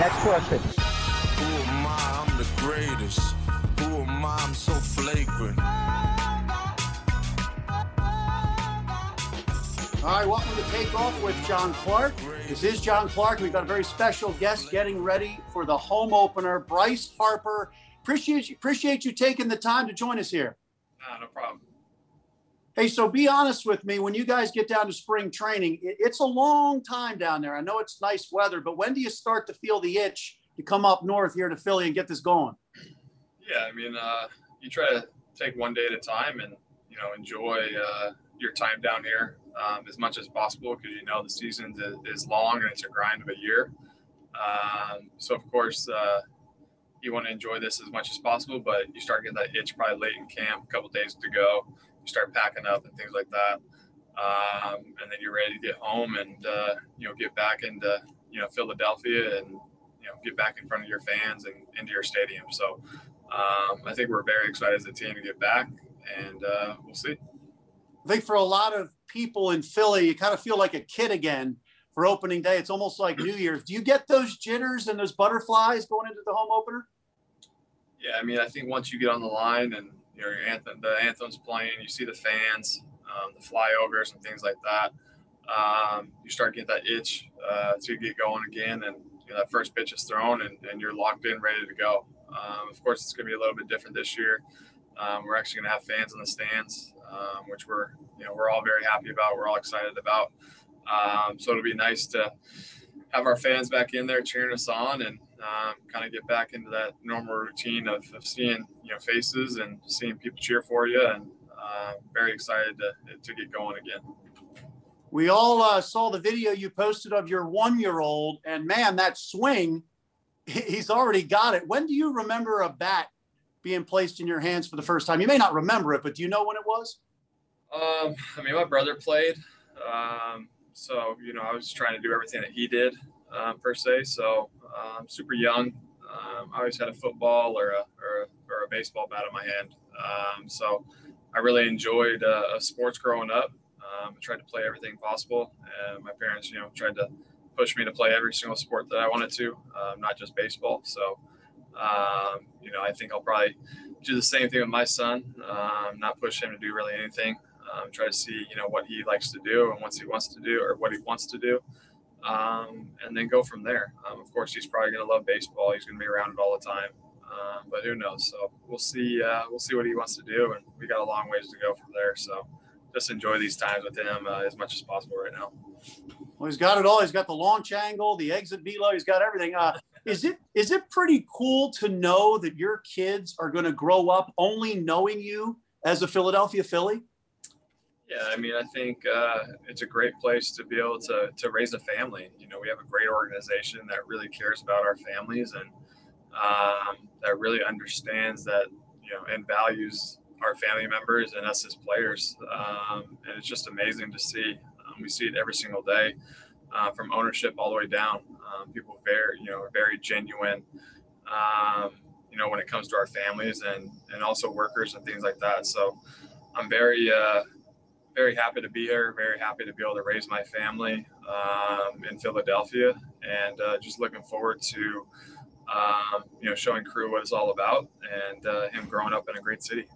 Next question. Who am I? I'm the greatest. Who am I? I'm so flagrant. All right, welcome to Take Off with John Clark. This is John Clark. We've got a very special guest getting ready for the home opener, Bryce Harper. Appreciate you, appreciate you taking the time to join us here. no problem. Hey, so be honest with me. When you guys get down to spring training, it's a long time down there. I know it's nice weather, but when do you start to feel the itch to come up north here to Philly and get this going? Yeah, I mean, uh, you try to take one day at a time and you know enjoy uh, your time down here um, as much as possible because you know the season is, long and it's a grind of a year. Um, so of course, uh, you want to enjoy this as much as possible, but you start getting that itch probably late in camp, a couple days to go. You start packing up and things like that, um, and then you're ready to get home and uh, you know get back into you know Philadelphia and you know get back in front of your fans and into your stadium. So um, I think we're very excited as a team to get back, and uh, we'll see. I think for a lot of people in Philly, you kind of feel like a kid again for opening day. It's almost like New Year's. Do you get those jitters and those butterflies going into the home opener? Yeah, I mean, I think once you get on the line and you know your anthem, the anthem's playing, you see the fans, um, the flyovers and things like that. Um, you start getting that itch uh, to get going again, and you know, that first pitch is thrown, and, and you're locked in, ready to go. Um, of course, it's going to be a little bit different this year. Um, we're actually going to have fans in the stands, um, which we're you know we're all very happy about. We're all excited about. Um, so it'll be nice to have our fans back in there cheering us on and um, kind of get back into that normal routine of, of seeing you know faces and seeing people cheer for you and uh, very excited to, to get going again. We all uh, saw the video you posted of your one year old, and man, that swing he's already got it. When do you remember a bat being placed in your hands for the first time? You may not remember it, but do you know when it was? Um, I mean, my brother played, um, so you know I was trying to do everything that he did um, per se. So um, super young. Um, I always had a football or a, or a, or a baseball bat in my hand. Um, so I really enjoyed uh, sports growing up. Um, I tried to play everything possible, and my parents, you know, tried to push me to play every single sport that I wanted to, um, not just baseball. So, um, you know, I think I'll probably do the same thing with my son. Not push him to do really anything. Um, try to see, you know, what he likes to do and what he wants to do or what he wants to do, um, and then go from there. Um, of course, he's probably going to love baseball. He's going to be around it all the time. Um, but who knows? So we'll see. Uh, we'll see what he wants to do, and we got a long ways to go from there. So just enjoy these times with him uh, as much as possible right now. Well, he's got it all. He's got the launch angle, the exit velo. He's got everything. Uh, is it is it pretty cool to know that your kids are going to grow up only knowing you as a Philadelphia Philly? Yeah, I mean, I think uh, it's a great place to be able to to raise a family. You know, we have a great organization that really cares about our families and um, that really understands that you know and values our family members and us as players. Um, and it's just amazing to see. Um, we see it every single day, uh, from ownership all the way down. Um, people very you know are very genuine. Um, you know, when it comes to our families and and also workers and things like that. So I'm very uh, very happy to be here. Very happy to be able to raise my family um, in Philadelphia, and uh, just looking forward to um, you know showing Krew what it's all about and uh, him growing up in a great city.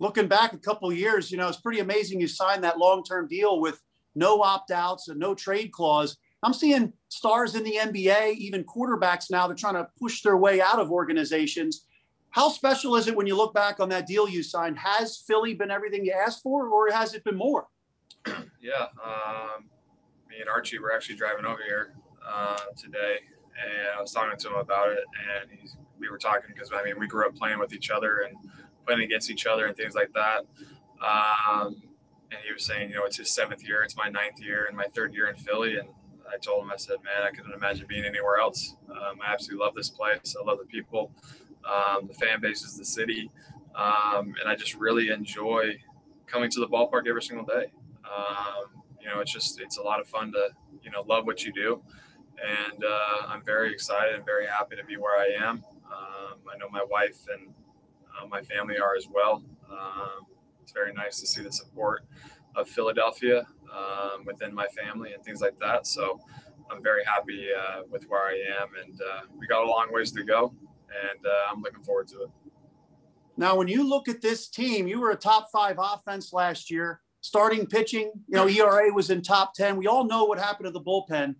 Looking back a couple years, you know, it's pretty amazing you signed that long-term deal with no opt-outs and no trade clause. I'm seeing stars in the NBA, even quarterbacks now, they're trying to push their way out of organizations. How special is it when you look back on that deal you signed? Has Philly been everything you asked for, or has it been more? Yeah, um, me and Archie were actually driving over here uh, today, and I was talking to him about it, and he's, we were talking because I mean we grew up playing with each other and playing against each other and things like that. Um, and he was saying, you know, it's his seventh year, it's my ninth year, and my third year in Philly. And I told him, I said, man, I couldn't imagine being anywhere else. Um, I absolutely love this place. I love the people, um, the fan base is the city, um, and I just really enjoy coming to the ballpark every single day. Um, you know, it's just it's a lot of fun to you know love what you do, and uh, I'm very excited and very happy to be where I am. Um, I know my wife and uh, my family are as well. Um, it's very nice to see the support of Philadelphia um, within my family and things like that. So I'm very happy uh, with where I am, and uh, we got a long ways to go, and uh, I'm looking forward to it. Now, when you look at this team, you were a top five offense last year. Starting pitching, you know, ERA was in top 10. We all know what happened to the bullpen.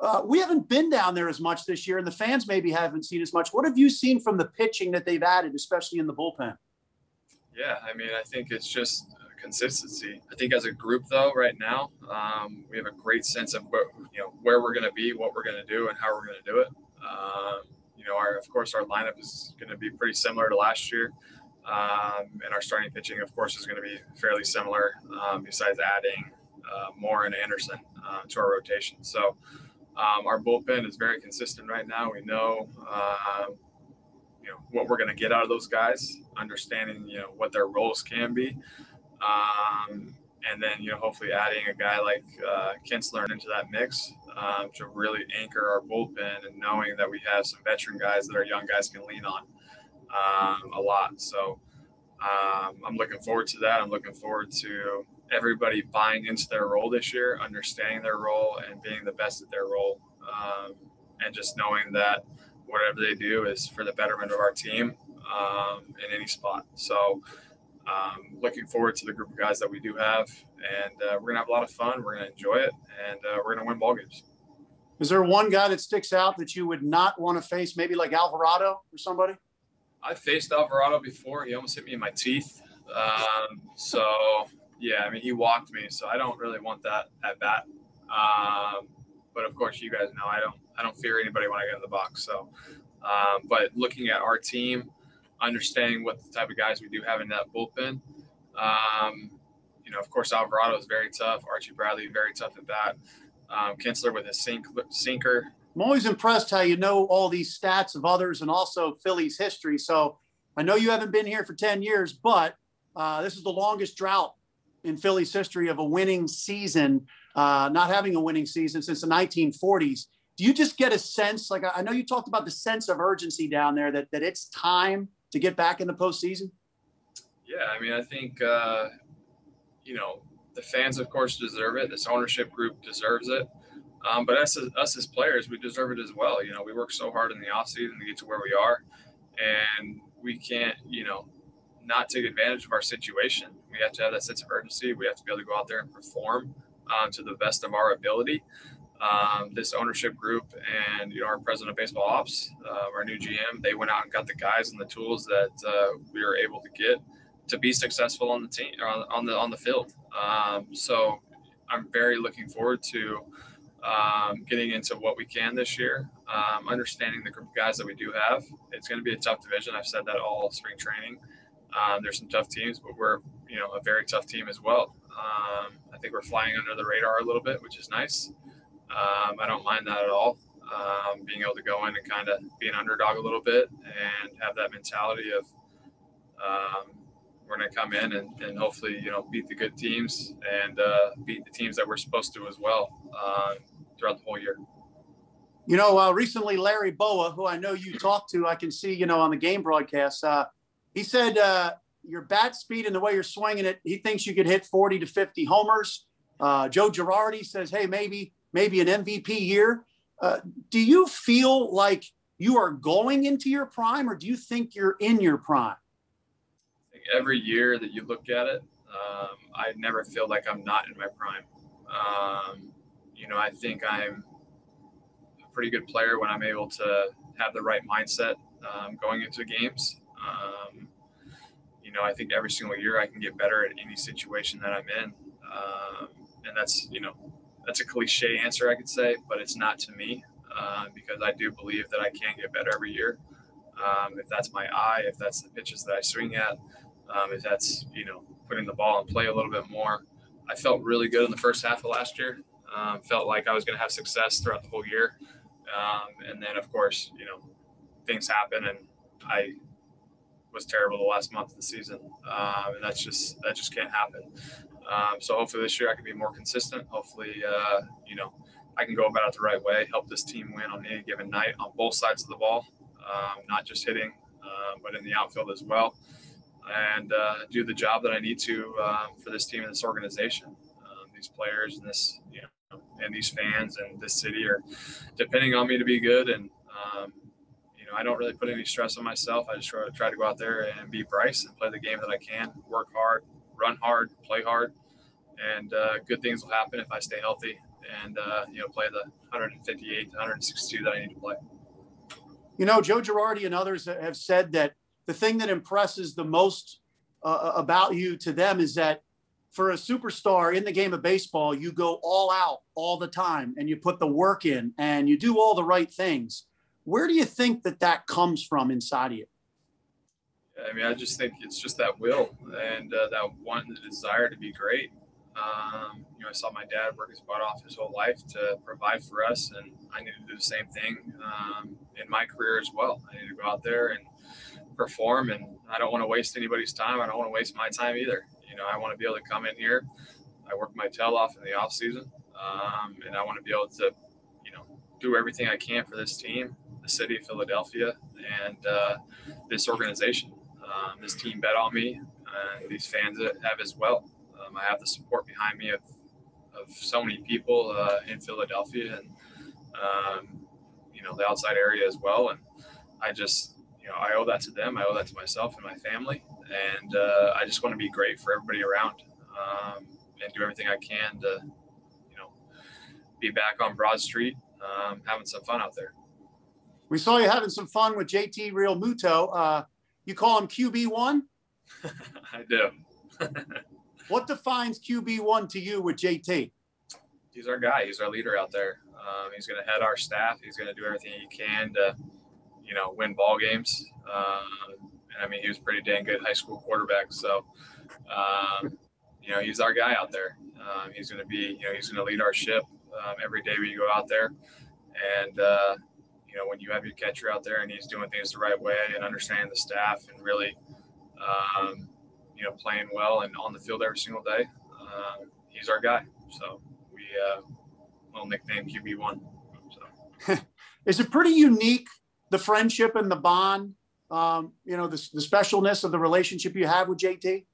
Uh, we haven't been down there as much this year, and the fans maybe haven't seen as much. What have you seen from the pitching that they've added, especially in the bullpen? Yeah, I mean, I think it's just consistency. I think as a group, though, right now, um, we have a great sense of where, you know where we're going to be, what we're going to do, and how we're going to do it. Um, you know, our of course our lineup is going to be pretty similar to last year, um, and our starting pitching, of course, is going to be fairly similar. Um, besides adding uh, Moore and Anderson uh, to our rotation, so um, our bullpen is very consistent right now. We know uh, you know what we're going to get out of those guys, understanding you know what their roles can be, um, and then you know hopefully adding a guy like uh, Kintzler into that mix um, to really anchor our bullpen and knowing that we have some veteran guys that our young guys can lean on um, a lot. So um, I'm looking forward to that. I'm looking forward to everybody buying into their role this year, understanding their role, and being the best at their role, um, and just knowing that whatever they do is for the betterment of our team um, in any spot. So, um, looking forward to the group of guys that we do have, and uh, we're gonna have a lot of fun. We're gonna enjoy it, and uh, we're gonna win ball games. Is there one guy that sticks out that you would not want to face, maybe like Alvarado or somebody? I faced Alvarado before. He almost hit me in my teeth. Um, so yeah, I mean he walked me, so I don't really want that at bat. Um, but of course, you guys know I don't I don't fear anybody when I get in the box. So, um, but looking at our team, understanding what the type of guys we do have in that bullpen, um, you know, of course Alvarado is very tough. Archie Bradley very tough at that. Um, Kintzler with his sink, sinker. I'm always impressed how you know all these stats of others and also Philly's history. So I know you haven't been here for 10 years, but uh, this is the longest drought in Philly's history of a winning season, uh, not having a winning season since the 1940s. Do you just get a sense, like I know you talked about the sense of urgency down there, that, that it's time to get back in the postseason? Yeah, I mean, I think, uh, you know, the fans, of course, deserve it. This ownership group deserves it. Um, but us, us as players, we deserve it as well. You know, we work so hard in the offseason to get to where we are, and we can't, you know, not take advantage of our situation. We have to have that sense of urgency. We have to be able to go out there and perform um, to the best of our ability. Um, this ownership group and you know our president of baseball ops, uh, our new GM, they went out and got the guys and the tools that uh, we were able to get to be successful on the team on, the on the field. Um, so I'm very looking forward to um, getting into what we can this year, um, understanding the group of guys that we do have. It's going to be a tough division. I've said that all spring training. Um, there's some tough teams, but we're you know a very tough team as well. Um, I think we're flying under the radar a little bit, which is nice. Um, I don't mind that at all. Um, being able to go in and kind of be an underdog a little bit and have that mentality of we're going to come in and, and hopefully you know beat the good teams and uh, beat the teams that we're supposed to as well uh, throughout the whole year. You know, uh, recently Larry Bowa, who I know you talked to, I can see you know on the game broadcast. Uh, he said uh, your bat speed and the way you're swinging it, he thinks you could hit 40 to 50 homers. Uh, Joe Girardi says, hey, maybe maybe an MVP year. do you feel like you are going into your prime, or do you think you're in your prime? every year that you look at it, um, I never feel like I'm not in my prime. Um, you know, I think I'm a pretty good player when I'm able to have the right mindset um, going into games. Um, you know, I think every single year I can get better at any situation that I'm in. Um, and that's, you know, that's a cliche answer I could say, but it's not to me uh, because I do believe that I can get better every year. Um, if that's my eye, if that's the pitches that I swing at, um, if that's you know putting the ball in play a little bit more. I felt really good in the first half of last year. Um, felt like I was going to have success throughout the whole year. Um, and then, of course, you know, things happen, and I was terrible the last month of the season, um, and that's just that just can't happen. Um, so hopefully this year I can be more consistent. Hopefully, uh, you know, I can go about it the right way, help this team win on any given night on both sides of the ball, um, not just hitting, uh, but in the outfield as well, and uh, do the job that I need to um, for this team and this organization. Um, these players and this, you know, and these fans and this city are depending on me to be good. And um, you know, I don't really put any stress on myself. I just try to try to go out there and be Bryce and play the game that I can, work hard, run hard, play hard, and uh, good things will happen if I stay healthy and uh, you know play the 158 to 162 that I need to play. You know, Joe Girardi and others have said that the thing that impresses the most uh, about you to them is that for a superstar in the game of baseball, you go all out all the time and you put the work in and you do all the right things. Where do you think that that comes from inside of you? I mean, I just think it's just that will and uh, that one, the desire to be great. Um, you know, I saw my dad work his butt off his whole life to provide for us, and I need to do the same thing um, in my career as well. I need to go out there and perform, and I don't want to waste anybody's time. I don't want to waste my time either. You know, I want to be able to come in here. I work my tail off in the off season, um, and I want to be able to, you know, do everything I can for this team, the city of Philadelphia, and uh, this organization. Um, this team bet on me, and these fans have as well. Um, I have the support behind me of, of so many people uh, in Philadelphia and um, you know the outside area as well. And I just you know I owe that to them. I owe that to myself and my family. And uh, I just want to be great for everybody around um, and do everything I can to you know be back on Broad Street um, having some fun out there. We saw you having some fun with JT Realmuto. Uh, you call him QB1? I do. what defines QB1 to you with JT? He's our guy. He's our leader out there. Um, he's going to head our staff. He's going to do everything he can to, you know, win ball games. Um, and I mean, he was pretty dang good high school quarterback. So, um, you know, he's our guy out there. Um, he's going to be, you know, he's going to lead our ship um, every day we go out there. And, uh, you know, when you have your catcher out there and he's doing things the right way and understanding the staff and really, um, you know, playing well and on the field every single day, uh, he's our guy. So we, uh, little nickname QB1. So. Is it pretty unique, the friendship and the bond, um, you know, the, the specialness of the relationship you have with JT?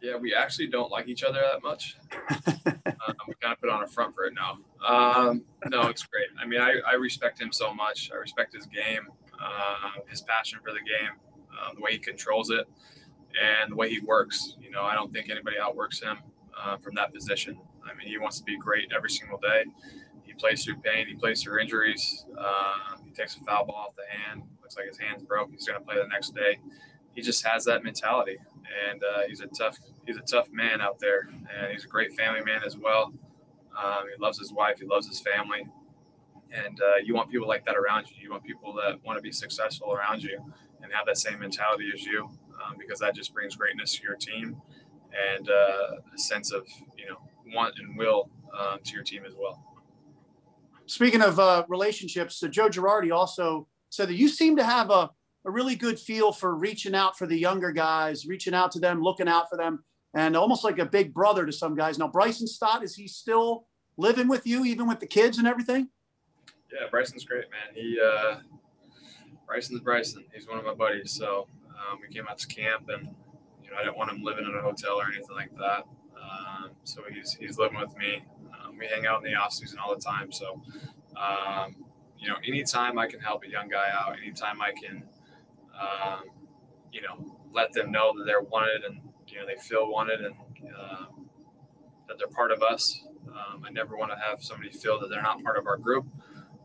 Yeah, we actually don't like each other that much. um, we kind of put on a front for it now. Um, no, it's great. I mean, I, I, respect him so much. I respect his game, uh, his passion for the game, uh, the way he controls it, and the way he works. You know, I don't think anybody outworks him uh, from that position. I mean, he wants to be great every single day. He plays through pain. He plays through injuries. Uh, he takes a foul ball off the hand. Looks like his hand's broke. He's going to play the next day. He just has that mentality, and uh, he's a tough he's a tough man out there, and he's a great family man as well. Um, he loves his wife. He loves his family, and uh, you want people like that around you. You want people that want to be successful around you and have that same mentality as you, um, because that just brings greatness to your team and uh, a sense of you know want and will uh, to your team as well. Speaking of uh, relationships, so Joe Girardi also said that you seem to have a, a really good feel for reaching out for the younger guys, reaching out to them, looking out for them, and almost like a big brother to some guys. Now, Bryson Stott, is he still living with you, even with the kids and everything? Yeah, Bryson's great, man. He uh, Bryson's Bryson. He's one of my buddies. So um, we came out to camp, and you know, I didn't want him living in a hotel or anything like that. Um, so he's he's living with me. Um, we hang out in the off season all the time. So um, you know, anytime I can help a young guy out, anytime I can, um, you know, let them know that they're wanted and you know they feel wanted and uh, that they're part of us. Um, I never want to have somebody feel that they're not part of our group.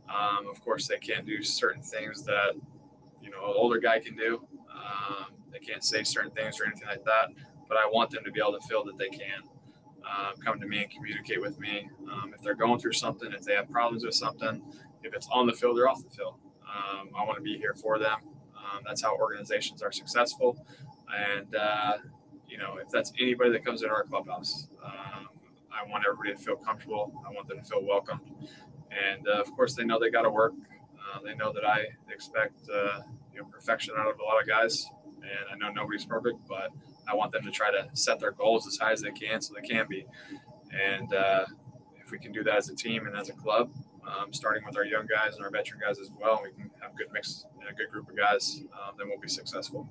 Um, of course, they can't do certain things that you know an older guy can do. Um, they can't say certain things or anything like that. But I want them to be able to feel that they can uh, come to me and communicate with me um, if they're going through something, if they have problems with something, if it's on the field or off the field. Um, I want to be here for them. Um, that's how organizations are successful. And uh, you know, if that's anybody that comes into our clubhouse, um, I want everybody to feel comfortable. I want them to feel welcomed. And uh, of course, they know they got to work. Uh, they know that I expect uh, you know perfection out of a lot of guys, and I know nobody's perfect, but I want them to try to set their goals as high as they can, so they can be. And uh, if we can do that as a team and as a club, um, starting with our young guys and our veteran guys as well, we can good mix a good group of guys, um, then we'll be successful.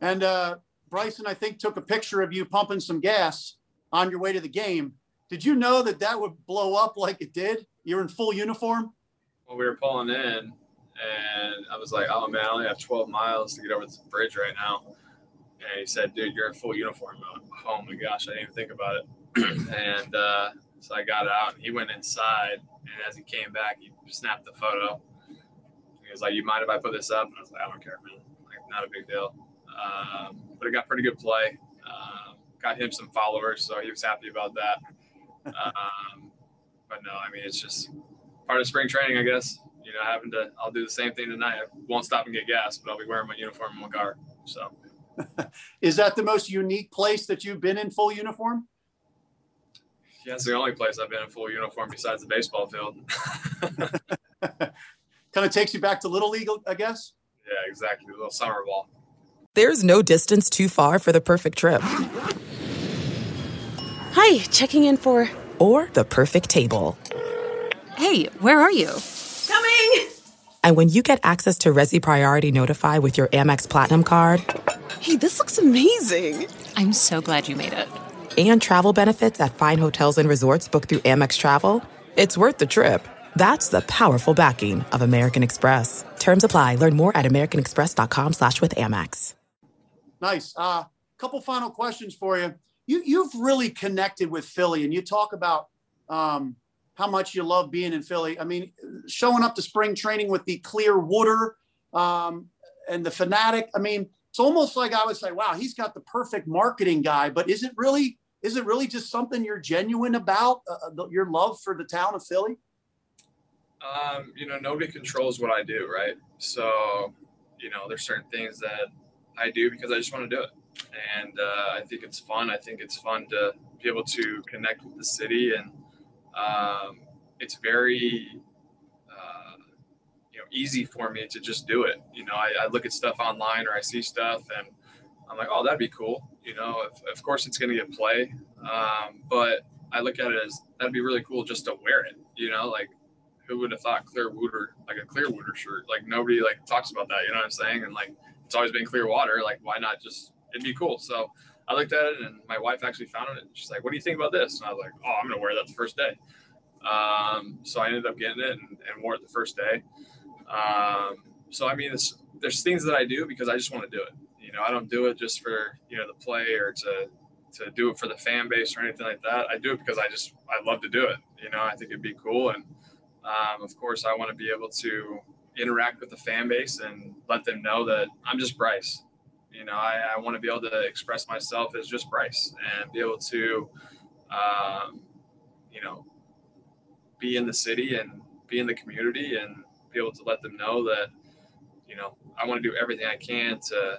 And uh, Bryson, I think, took a picture of you pumping some gas on your way to the game. Did you know that that would blow up like it did? You're in full uniform. Well, we were pulling in, and I was like, "Oh man, I only have 12 miles to get over this bridge right now." And he said, "Dude, you're in full uniform." oh my gosh, I didn't even think about it. and uh, so I got out, and he went inside, and as he came back, he snapped the photo. Was like, "You mind if I put this up?" And I was like, "I don't care, man. Like, not a big deal." Um, but it got pretty good play. Um, got him some followers, so he was happy about that. Um, but no, I mean it's just part of spring training, I guess. You know, having to, I'll do the same thing tonight. I won't stop and get gas, but I'll be wearing my uniform in my car. So, is that the most unique place that you've been in full uniform? Yeah, it's the only place I've been in full uniform besides the baseball field. kind of takes you back to Little League, I guess. Yeah, exactly. A little summer ball. There's no distance too far for the perfect trip. Hi, checking in for. Or the perfect table. Hey, where are you? Coming! And when you get access to Resy Priority Notify with your Amex Platinum card. Hey, this looks amazing! I'm so glad you made it. And travel benefits at fine hotels and resorts booked through Amex Travel. It's worth the trip. That's the powerful backing of American Express. Terms apply. Learn more at americanexpress.com slash with Amex. Nice. A uh, couple final questions for you. You, you've really connected with Philly and you talk about um, how much you love being in Philly. I mean, showing up to spring training with the clear water um, and the Phanatic. I mean, it's almost like I would say, wow, he's got the perfect marketing guy, but is it really, is it really just something you're genuine about uh, uh your love for the town of Philly? Um, you know, nobody controls what I do, right? So, you know, there's certain things that I do because I just want to do it. And uh, I think it's fun. I think it's fun to be able to connect with the city. And um, it's very, uh, you know, easy for me to just do it. You know, I, I, look at stuff online or I see stuff and I'm like, oh, that'd be cool. You know, if, of course it's going to get play. Um, but I look at it as that'd be really cool just to wear it. You know, like who would have thought clear Clearwater, like a clear Clearwater shirt? Like nobody like talks about that. You know what I'm saying? And like it's always been clear water. Like why not just? It'd be cool. So I looked at it, and my wife actually found it. And she's like, "What do you think about this?" And I was like, "Oh, I'm gonna wear that the first day." Um, so I ended up getting it and, and wore it the first day. Um, so I mean, there's things that I do because I just want to do it. You know, I don't do it just for you know the play or to to do it for the fan base or anything like that. I do it because I just I love to do it. You know, I think it'd be cool and um, of course, I want to be able to interact with the fan base and let them know that I'm just Bryce. You know, I, I want to be able to express myself as just Bryce and be able to, um, you know, be in the city and be in the community and be able to let them know that, you know, I want to do everything I can to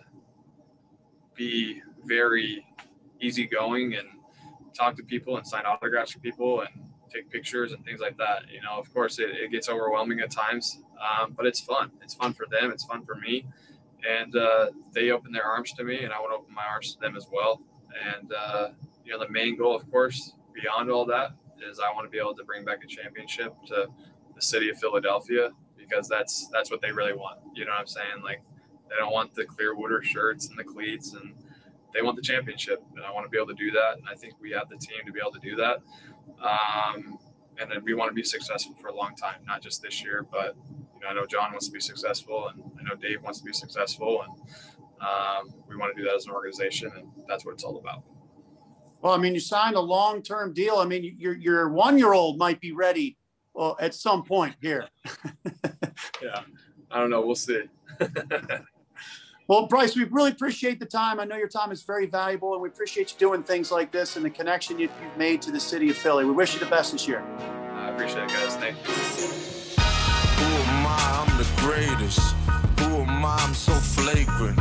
be very easygoing and talk to people and sign autographs for people and take pictures and things like that. You know, of course, it, it gets overwhelming at times, um, but it's fun. It's fun for them. It's fun for me. And uh, they open their arms to me, and I want to open my arms to them as well. And, uh, you know, the main goal, of course, beyond all that, is I want to be able to bring back a championship to the city of Philadelphia because that's that's what they really want. You know what I'm saying? Like they don't want the Clearwater shirts and the cleats and they want the championship and I want to be able to do that and I think we have the team to be able to do that. Um, and then we want to be successful for a long time, not just this year, but you know, I know John wants to be successful, and I know Dave wants to be successful, and um, we want to do that as an organization, and that's what it's all about. Well, I mean, you signed a long-term deal. I mean, your your one-year-old might be ready well, at some point here. yeah, I don't know. We'll see. Well, Bryce, we really appreciate the time. I know your time is very valuable, and we appreciate you doing things like this and the connection you've made to the city of Philly. We wish you the best this year. I appreciate it, guys. Thank you. Who am I? I'm the greatest. Who am I? I'm so flagrant.